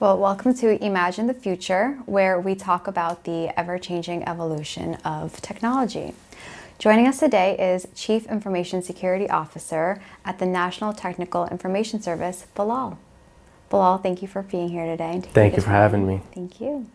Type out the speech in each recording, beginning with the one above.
Well, welcome to Imagine the Future, where we talk about the ever changing evolution of technology. Joining us today is Chief Information Security Officer at the National Technical Information Service, Bilal. Bilal, thank you for being here today. Thank you for having me. Thank you.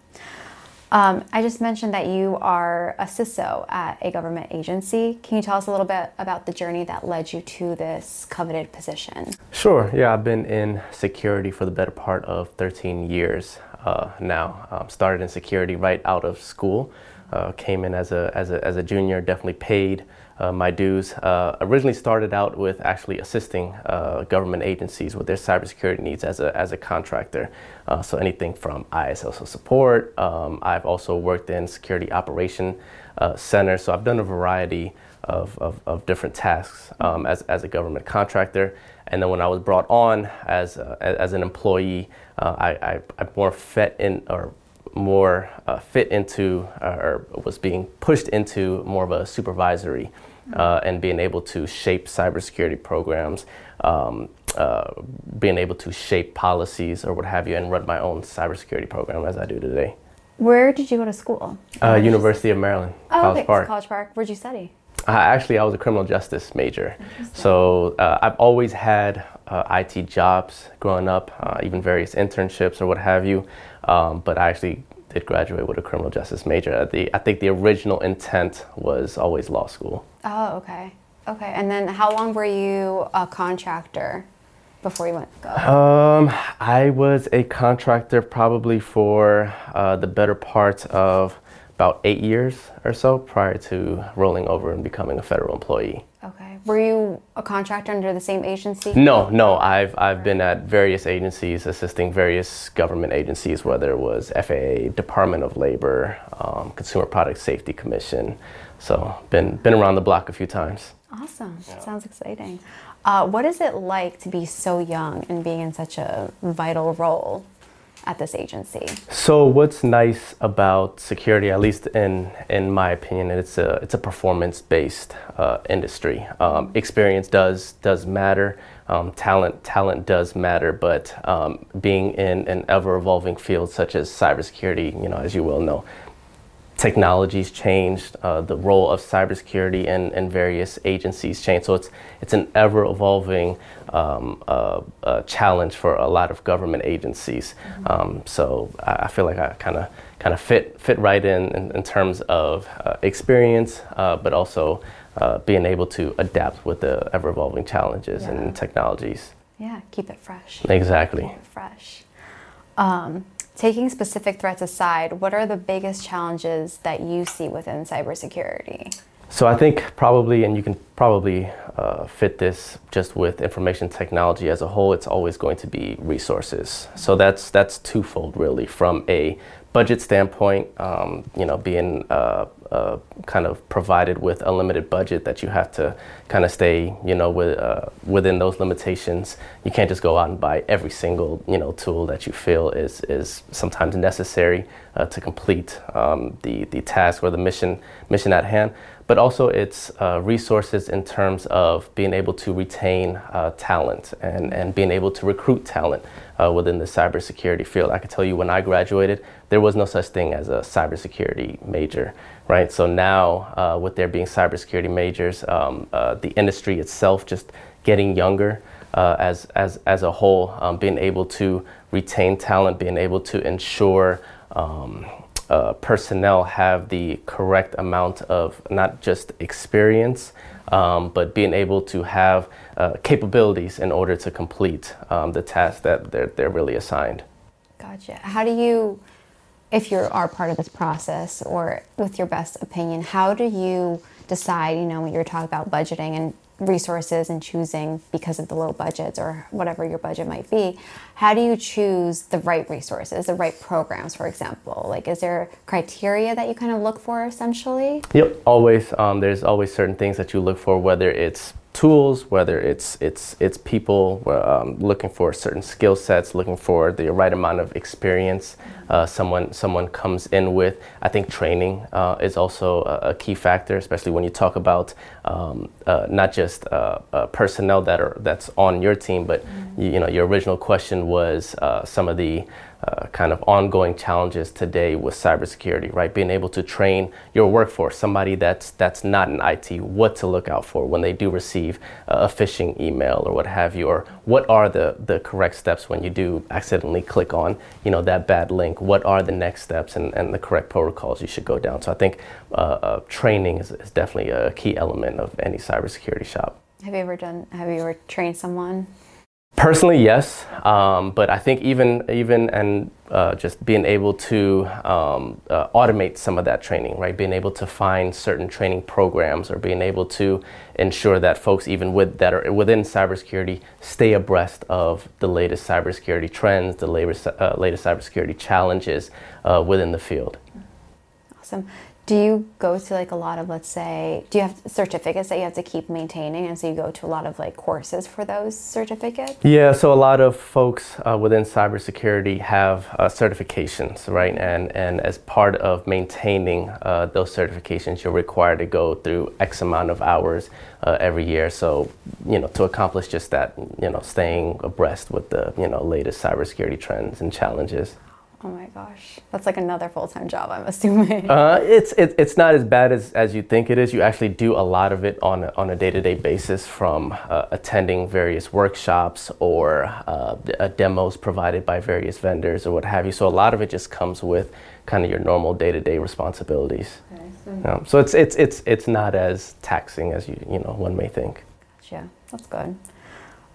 Um, I just mentioned that you are a CISO at a government agency. Can you tell us a little bit about the journey that led you to this coveted position? Sure. Yeah, I've been in security for the better part of 13 years uh, now. Um, started in security right out of school. Uh, came in as a, as a, as a junior, definitely paid uh, my dues. Uh, originally started out with actually assisting uh, government agencies with their cybersecurity needs as a, as a contractor. Uh, so anything from ISL support. Um, I've also worked in security operation uh, centers. So I've done a variety of, of, of different tasks um, as, as a government contractor. And then when I was brought on as, a, as an employee, uh, I, I, I more fit in or more uh, fit into uh, or was being pushed into more of a supervisory uh, and being able to shape cybersecurity programs, um, uh, being able to shape policies or what have you, and run my own cybersecurity program as I do today. Where did you go to school? Uh, University of Maryland, oh, College okay. Park. College Park. Where'd you study? actually, I was a criminal justice major. So uh, I've always had IT jobs growing up, even various internships or what have you. Um, but I actually did graduate with a criminal justice major. The, I think the original intent was always law school. Oh, okay. Okay. And then how long were you a contractor before you went go? Um, I was a contractor probably for uh, the better part of about eight years or so prior to rolling over and becoming a federal employee. Okay. Were you a contractor under the same agency? No, no. I've I've been at various agencies assisting various government agencies, whether it was FAA, Department of Labor, um, Consumer Product Safety Commission. So been been around the block a few times. Awesome. Yeah. Sounds exciting. Uh, what is it like to be so young and being in such a vital role at this agency? So what's nice about security, at least in in my opinion, it's a it's a performance based uh, industry. Um, experience does does matter. Um, talent talent does matter, but um, being in an ever evolving field such as cybersecurity, you know, as you well know, technologies changed, uh, the role of cybersecurity and, and various agencies changed. So it's it's an ever evolving um, uh, uh, challenge for a lot of government agencies. Mm-hmm. Um, so I, I, feel like I kind of kind of fit fit right in in, in terms of uh, experience, uh, but also uh, being able to adapt with the ever evolving challenges yeah. and technologies. Yeah, keep it fresh. Exactly. Keep it fresh. Um, taking specific threats aside, what are the biggest challenges that you see within cybersecurity? So I think probably, and you can probably uh, fit this just with information technology as a whole. It's always going to be resources. So that's that's twofold really. From a budget standpoint, um, you know, being uh, uh, kind of provided with a limited budget that you have to kind of stay, you know, with, uh, within those limitations. You can't just go out and buy every single, you know, tool that you feel is is sometimes necessary uh, to complete um, the the task or the mission mission at hand but also its uh, resources in terms of being able to retain uh, talent and, and being able to recruit talent uh, within the cybersecurity field. I can tell you when I graduated, there was no such thing as a cybersecurity major, right? So now, uh, with there being cybersecurity majors, um, uh, the industry itself just getting younger uh, as, as, as a whole, um, being able to retain talent, being able to ensure um, uh, personnel have the correct amount of not just experience, um, but being able to have uh, capabilities in order to complete um, the task that they're, they're really assigned. Gotcha. How do you, if you are part of this process or with your best opinion, how do you decide, you know, when you're talking about budgeting and resources and choosing because of the low budgets or whatever your budget might be how do you choose the right resources the right programs for example? Like is there criteria that you kind of look for essentially? Yep always um, there's always certain things that you look for whether it's tools, whether it's it's it's people um, looking for certain skill sets, looking for the right amount of experience. Uh, someone someone comes in with. I think training uh, is also a, a, key factor, especially when you talk about um, uh, not just uh, uh, personnel that are that's on your team, but mm-hmm. You, you, know your original question was uh, some of the uh, kind of ongoing challenges today with cybersecurity, right? Being able to train your workforce, somebody that's that's not in IT, what to look out for when they do receive a phishing email or what have you, or what are the the correct steps when you do accidentally click on, you know, that bad link. What are the next steps and, and the correct protocols you should go down? So I think uh, uh, training is, is definitely a key element of any cybersecurity shop. Have you ever done? Have you ever trained someone? Personally, yes, um, but I think even even and uh, just being able to um, uh, automate some of that training, right? Being able to find certain training programs, or being able to ensure that folks, even with that are within cybersecurity, stay abreast of the latest cybersecurity trends, the latest uh, latest cybersecurity challenges uh, within the field. Awesome. Do you go to like a lot of, let's say, do you have certificates that you have to keep maintaining? And so you go to a lot of like courses for those certificates? Yeah, so a lot of folks uh, within cybersecurity have uh, certifications, right? And, and as part of maintaining uh, those certifications, you're required to go through X amount of hours uh, every year. So, you know, to accomplish just that, you know, staying abreast with the, you know, latest cybersecurity trends and challenges. Oh my gosh, that's like another full time job, I'm assuming. Uh, it's it, it's not as bad as, as you think it is. You actually do a lot of it on a, on a day to day basis, from uh, attending various workshops or uh, uh, demos provided by various vendors or what have you. So a lot of it just comes with kind of your normal day to day responsibilities. Okay, so. Um, so it's it's it's it's not as taxing as you you know one may think. Gotcha. That's good.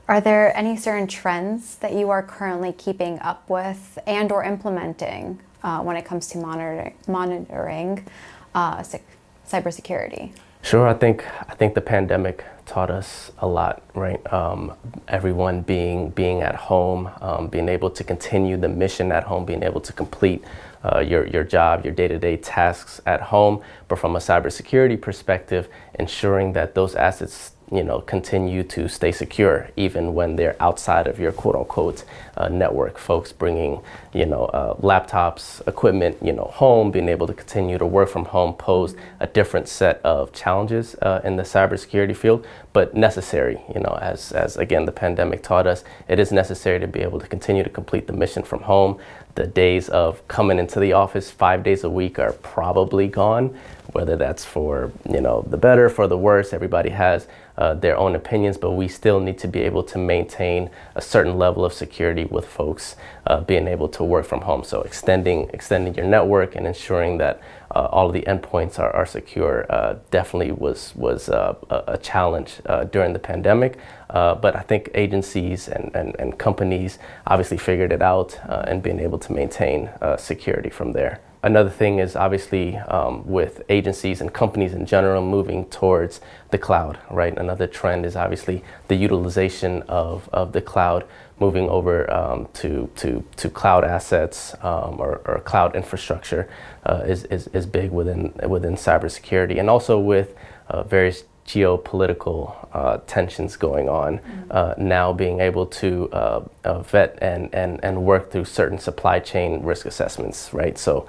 Are there any certain trends that you are currently keeping up with and or implementing uh, when it comes to monitor- monitoring uh, cybersecurity? Sure, I think I think the pandemic taught us a lot, right? Um, everyone being being at home, um, being able to continue the mission at home, being able to complete uh, your your job, your day to day tasks at home, but from a cybersecurity perspective, ensuring that those assets you know, continue to stay secure even when they're outside of your quote unquote uh, network. Folks bringing, you know, uh, laptops, equipment, you know, home, being able to continue to work from home pose a different set of challenges uh, in the cybersecurity field, but necessary, you know, as, as again the pandemic taught us, it is necessary to be able to continue to complete the mission from home. The days of coming into the office five days a week are probably gone whether that's for you know the better, for the worse. Everybody has uh, their own opinions, but we still need to be able to maintain a certain level of security with folks uh, being able to work from home. So extending extending your network and ensuring that uh, all of the endpoints are, are secure uh, definitely was was uh, a challenge uh, during the pandemic. but I think agencies and, and, and, companies obviously figured it out and being able to maintain security from there. Another thing is obviously um, with agencies and companies in general moving towards the cloud, right? Another trend is obviously the utilization of, of the cloud moving over um, to, to, to cloud assets um, or, or cloud infrastructure uh, is, is, is big within, within cybersecurity and also with uh, various geopolitical uh, tensions going on, mm-hmm. uh, now being able to uh, uh, vet and, and, and work through certain supply chain risk assessments, right? So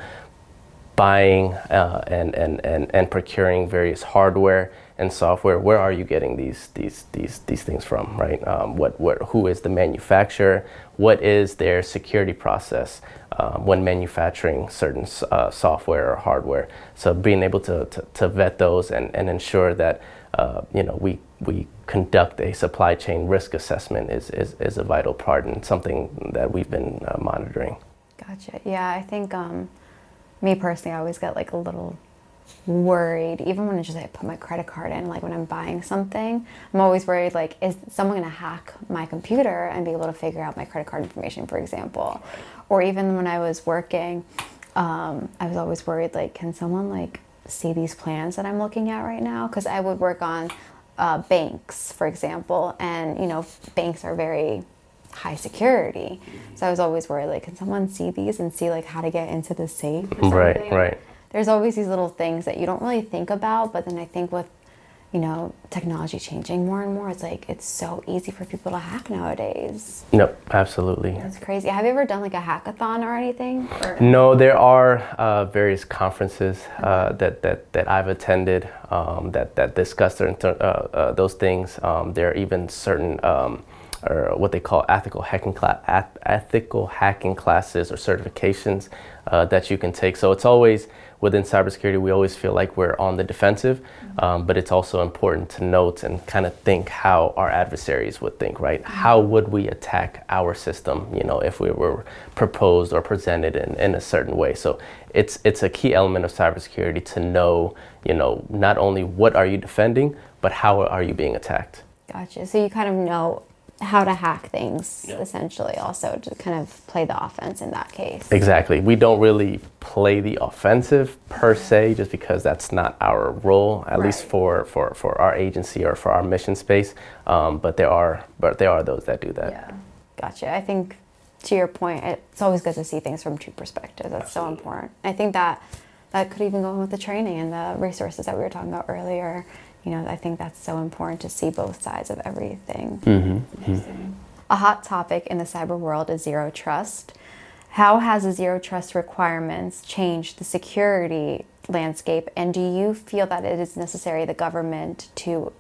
buying uh, and, and, and, and procuring various hardware and software, where are you getting these, these, these, these things from, right? Um, what, what, who is the manufacturer? What is their security process um, when manufacturing certain software or hardware? So being able to, to, to vet those and, and ensure that uh, you know, we, we conduct a supply chain risk assessment is, is, is a vital part and something that we've been uh, monitoring. Gotcha. Yeah, I think um, me personally, I always get like a little worried, even when I just like put my credit card in, like when I'm buying something, I'm always worried like, is someone gonna hack my computer and be able to figure out my credit card information, for example? Or even when I was working, um, I was always worried like, can someone like see these plans that I'm looking at right now because I would work on uh, banks, for example, and you know banks are very high security. So I was always worried, like, can someone see these and see like how to get into the safe? Right, right. There's always these little things that you don't really think about, but then I think with you know, technology changing more and more. It's like it's so easy for people to hack nowadays. No, absolutely. That's crazy. Have you ever done like a hackathon or anything? Or? No, there are uh, various conferences uh, that, that, that I've attended um, that, that discuss uh, uh, those things. Um, there are even certain um, or what they call ethical hacking cla- ethical hacking classes or certifications uh, that you can take. So it's always within cybersecurity, we always feel like we're on the defensive, um, but it's also important to note and kind of think how our adversaries would think, right? How would we attack our system, you know, if we were proposed or presented in, in a certain way? So it's it's a key element of cybersecurity to know, you know, not only what are you defending, but how are you being attacked. Gotcha. So you kind of know how to hack things yeah. essentially also to kind of play the offense in that case. Exactly. We don't really play the offensive per se just because that's not our role at right. least for, for, for our agency or for our mission space. Um, but there are but there are those that do that. Yeah. Gotcha. I think to your point it's always good to see things from two perspectives. That's Absolutely. so important. I think that that could even go with the training and the resources that we were talking about earlier you know, I think that's so important to see both sides of everything. Mm-hmm. Mm-hmm. A hot topic in the cyber world is zero trust. How has the zero trust requirements changed the security landscape, and do you feel that it is necessary the government to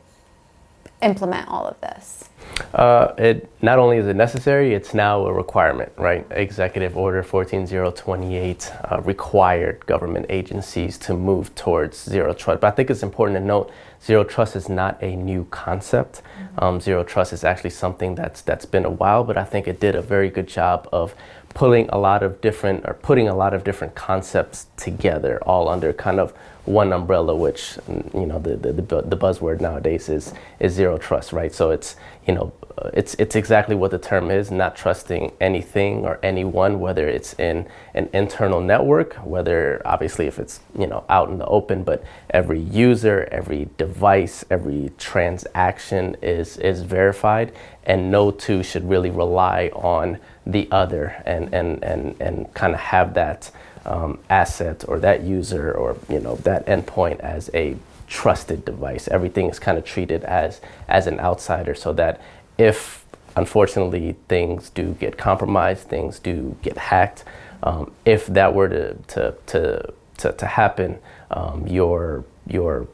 implement all of this? Uh, it not only is it necessary, it's now a requirement, right? Executive Order 14028 uh, required government agencies to move towards zero trust. But I think it's important to note zero trust is not a new concept. Mm-hmm. Um, zero trust is actually something that's that's been a while, but I think it did a very good job of pulling a lot of different or putting a lot of different concepts together all under kind of one umbrella which you know the, the, the, buzzword nowadays is is zero trust right? So it's you know it's it's exactly what the term is not trusting anything or anyone whether it's in an internal network whether obviously if it's you know out in the open but every user every device every transaction is is verified and no two should really rely on the other and and and, and kind of have that um, asset or that user or you know that endpoint as a trusted device. Everything is kind of treated as as an outsider, so that if unfortunately things do get compromised, things do get hacked. Um, if that were to to to to, to happen, um, your your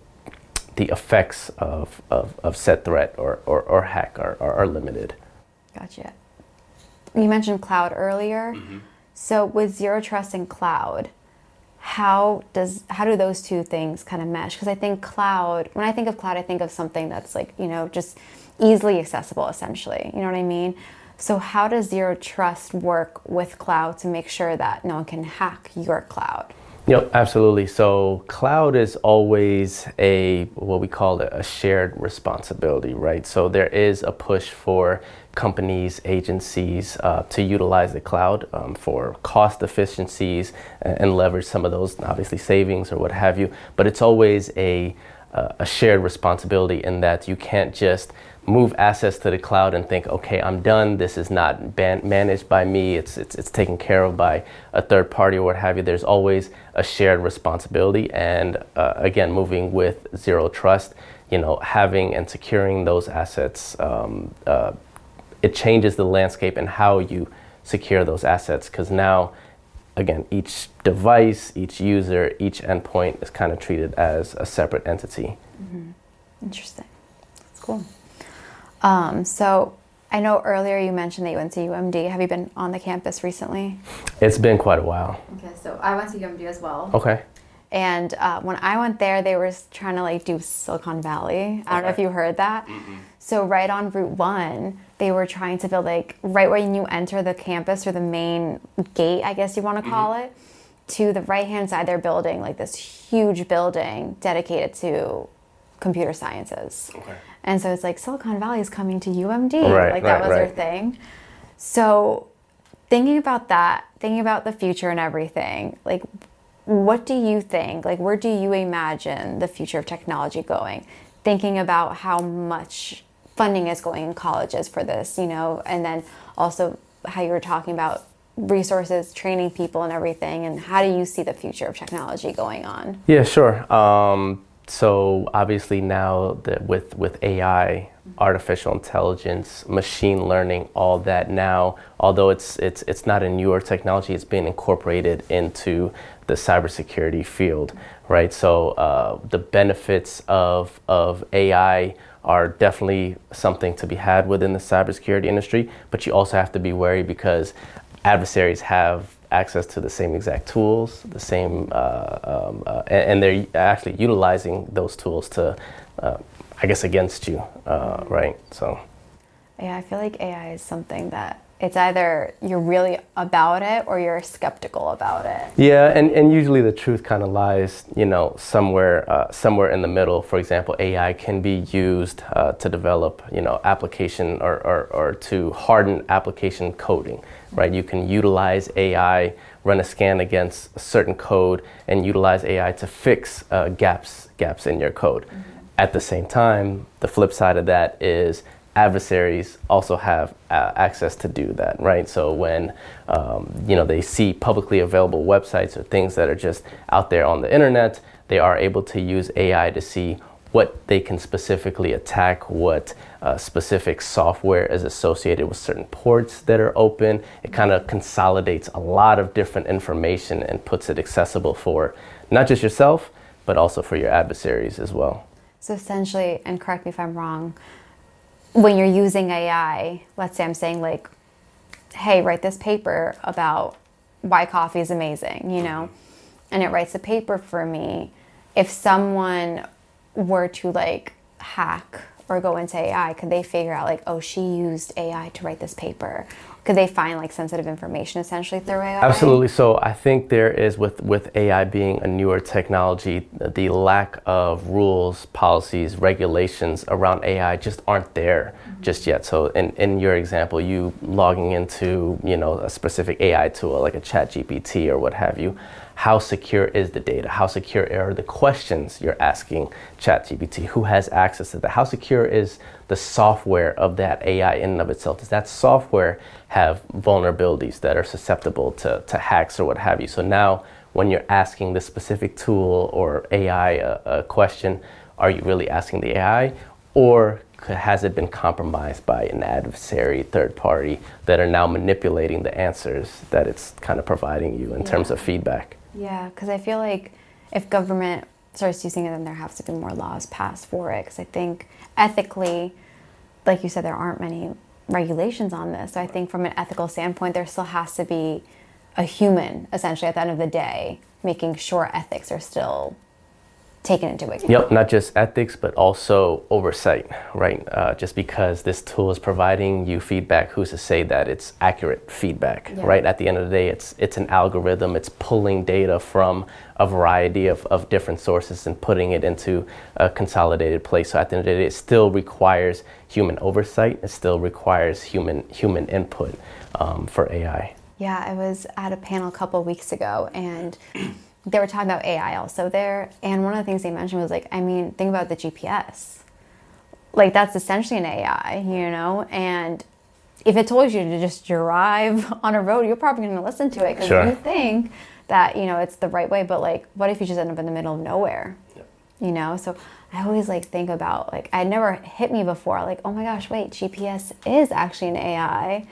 the effects of, of, of said threat or, or, or hack are, are, are limited. Gotcha. You mentioned cloud earlier. Mm-hmm. So with zero trust and cloud, how does how do those two things kind of mesh? Because I think cloud, when I think of cloud, I think of something that's like you know just easily accessible, essentially. You know what I mean? So how does zero trust work with cloud to make sure that no one can hack your cloud? Yep, absolutely. So cloud is always a what we call it a shared responsibility, right? So there is a push for companies, agencies uh, to utilize the cloud um, for cost efficiencies and, and, leverage some of those obviously savings or what have you. But it's always a a shared responsibility in that you can't just move assets to the cloud and think, okay, I'm done. This is not ban- managed by me. It's, it's, it's taken care of by a third party or what have you. There's always a shared responsibility. And uh, again, moving with zero trust, you know, having and securing those assets, um, uh, it changes the landscape and how you secure those assets. Because now, again, each device, each user, each endpoint is kind of treated as a separate entity. Mm-hmm. Interesting. That's cool. Um, so I know earlier you mentioned that you went to UMD. Have you been on the campus recently? It's been quite a while. Okay, so I went to UMD as well. Okay. And uh, when I went there, they were trying to like do Silicon Valley. I don't know if you heard that. mm So right on Route One, they were trying to build like right when you enter the campus or the main gate, I guess you want to mm-hmm. call mm-hmm. it. To the right hand side, they're building like this huge building dedicated to computer sciences. Okay. And so it's like Silicon Valley is coming to UMD. Right, like that right, was right. their thing. So thinking about that, thinking about the future and everything, like what do you think? Like where do you imagine the future of technology going? Thinking about how much funding is going in colleges for this, you know, and then also how you were talking about resources, training people, and everything. And how do you see the future of technology going on? Yeah, sure. Um, so obviously now that with with AI, artificial intelligence, machine learning, all that now, although it's it's it's not a newer technology, it's being incorporated into the cybersecurity field, right? So uh, the benefits of of AI are definitely something to be had within the cybersecurity industry, but you also have to be wary because adversaries have access to the same exact tools, the same, uh, um, uh, and, and, they're actually utilizing those tools to, uh, I guess, against you, uh, right? So. Yeah, I feel like AI is something that it's either you're really about it or you're skeptical about it. Yeah, and, and usually the truth kind of lies, you know, somewhere uh, somewhere in the middle. For example, AI can be used uh, to develop, you know, application or, or, or to harden application coding, right? You can utilize AI, run a scan against a certain code, and utilize AI to fix uh, gaps gaps in your code. Mm-hmm. At the same time, the flip side of that is adversaries also have uh, access to do that, right? So when um, you know they see publicly available websites or things that are just out there on the internet, they are able to use AI to see what they can specifically attack, what uh, specific software is associated with certain ports that are open. It kind of consolidates a lot of different information and puts it accessible for not just yourself, but also for your adversaries as well. So essentially, and correct me if I'm wrong, when you're using AI, let's say I'm saying like, hey, write this paper about why coffee is amazing, you know, mm-hmm. and it writes a paper for me. If someone were to like hack or go into AI, could they figure out like, oh, she used AI to write this paper? Could they find like sensitive information essentially through AI? Absolutely. So I think there is with with AI being a newer technology, the lack of rules, policies, regulations around AI just aren't there mm-hmm. just yet. So in, in your example, you logging into you know a specific AI tool like a Chat GPT or what have you how secure is the data? How secure are the questions you're asking ChatGPT? Who has access to that? How secure is the software of that AI in and of itself? Does that software have vulnerabilities that are susceptible to, to hacks or what have you? So now, when you're asking the specific tool or AI a, a question, are you really asking the AI or has it been compromised by an adversary third party that are now manipulating the answers that it's kind of providing you in yeah. terms of feedback yeah, because I feel like if government starts using it, then there has to be more laws passed for it. Because I think ethically, like you said, there aren't many regulations on this. So I think from an ethical standpoint, there still has to be a human, essentially, at the end of the day, making sure ethics are still taken into account. Yep, not just ethics, but also oversight, right? Uh, just because this tool is providing you feedback, who's to say that it's accurate feedback, yeah. right? At the end of the day, it's it's an algorithm. It's pulling data from a variety of, of different sources and putting it into a consolidated place. So at the end of the day, it still requires human oversight. It still requires human human input um, for AI. Yeah, I was at a panel a couple weeks ago and they were talking about AI also there. And one of the things they mentioned was like, I mean, think about the GPS. Like, that's essentially an AI, you know? And if it told you to just drive on a road, you're probably going to listen to it because sure. you think that, you know, it's the right way. But like, what if you just end up in the middle of nowhere? Yep. You know? So I always like think about, like, it never hit me before, like, oh my gosh, wait, GPS is actually an AI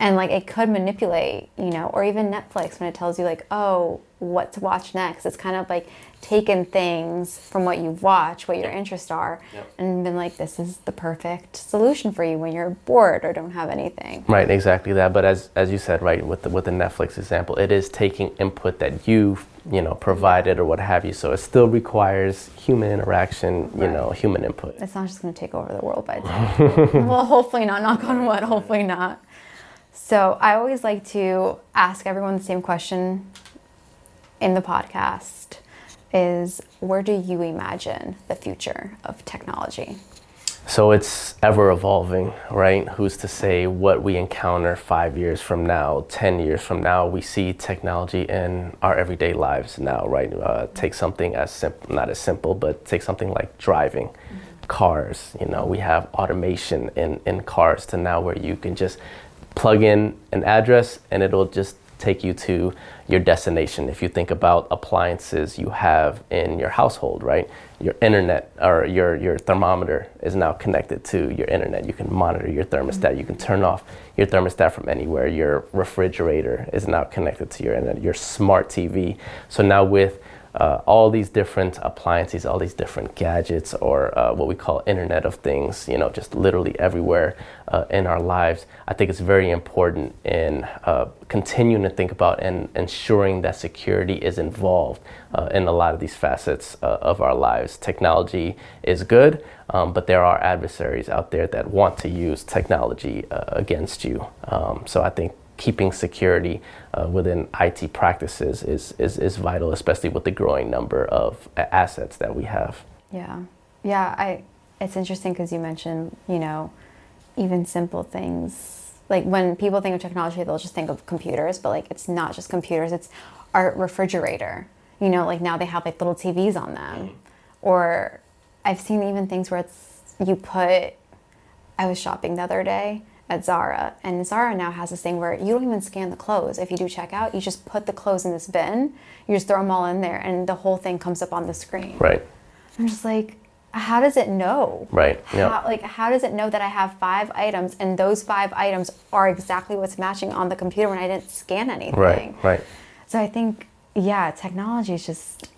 and like it could manipulate you know or even netflix when it tells you like oh what to watch next. It's kind of like taken things from what you've watched what your interests are yep. and been like this is the perfect solution for you when you're bored or don't have anything. Right exactly that but as as you said right with the with the netflix example it is taking input that you've you know provided or what have you so it still requires human interaction you right. know human input. It's not just going to take over the world by itself well hopefully not knock on wood hopefully not so I always like to ask everyone the same question in the podcast is where do you imagine the future of technology? So it's ever evolving, right? Who's to say what we encounter five years from now, 10 years from now? We see technology in our everyday lives now, right? Uh, take something as simple, not as simple, but take something like driving. Mm-hmm. Cars, you know, we have automation in, in cars to now where you can just plug in an address and it'll just take you to your destination. If you think about appliances you have in your household, right? Your internet or your, your thermometer is now connected to your internet. You can monitor your thermostat. You can turn off your thermostat from anywhere. Your refrigerator is now connected to your internet, your smart TV. So now with uh, all these different appliances, all these different gadgets, or uh, what we call Internet of Things, you know, just literally everywhere uh, in our lives. I think it's very important in uh, continuing to think about and ensuring that security is involved uh, in a lot of these facets uh, of our lives. Technology is good, um, but there are adversaries out there that want to use technology against you. Um, so I think keeping security uh, within IT practices is, is, is vital, especially with the growing number of assets that we have. Yeah. Yeah. I, it's interesting because you mentioned, you know, even simple things. Like when people think of technology, they'll just think of computers, but like it's not just computers, it's our refrigerator. You know, like now they have like little TVs on them. Or I've seen even things where it's you put I was shopping the other day at Zara, and Zara now has this thing where you don't even scan the clothes. If you do checkout, you just put the clothes in this bin, you just throw them all in there, and the whole thing comes up on the screen. Right. I'm just like, how does it know? Right. Yeah. How, like, how does it know that I have five items and those five items are exactly what's matching on the computer when I didn't scan anything? Right. Right. So I think, yeah, technology is just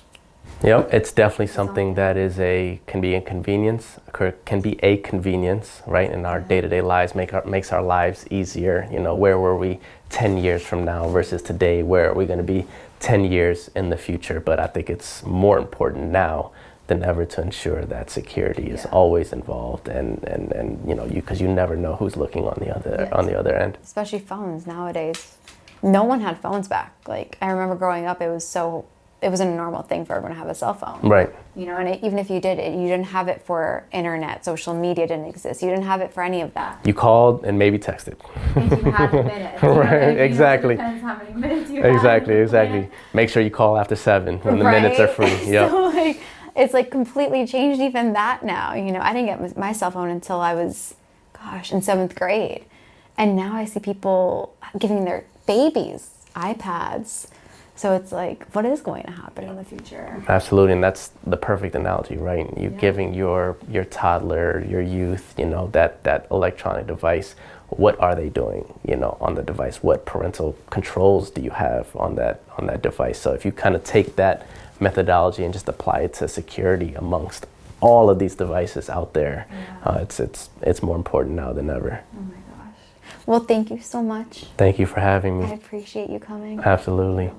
Yep, it's definitely something that is a can be inconvenience, can be a convenience, right? In our mm-hmm. day-to-day lives, make our makes our lives easier. You know, where were we ten years from now versus today? Where are we going to be ten years in the future? But I think it's more important now than ever to ensure that security is yeah. always involved, and and and you know, you because you never know who's looking on the other yes. on the other end. Especially phones nowadays. No one had phones back. Like I remember growing up, it was so it wasn't a normal thing for everyone to have a cell phone. Right. You know, and it, even if you did it, you didn't have it for internet, social media didn't exist. You didn't have it for any of that. You called and maybe texted. And you had minutes. right. exactly. depends how many minutes you Exactly. Exactly. Make sure you call after seven when the right? minutes are free. Yeah. so like, it's like completely changed even that now. You know, I didn't get my cell phone until I was, gosh, in seventh grade, and now I see people giving their babies iPads so it's like, what is going to happen in the future? Absolutely, and that's the perfect analogy, right? You Yeah. giving your your toddler, your youth, you know, that that electronic device. What are they doing, you know, on the device? What parental controls do you have on that on that device? So if you kind of take that methodology and just apply it to security amongst all of these devices out there, Yeah. uh, it's it's it's more important now than ever. Oh my gosh. Well, thank you so much. Thank you for having me. I appreciate you coming. Absolutely.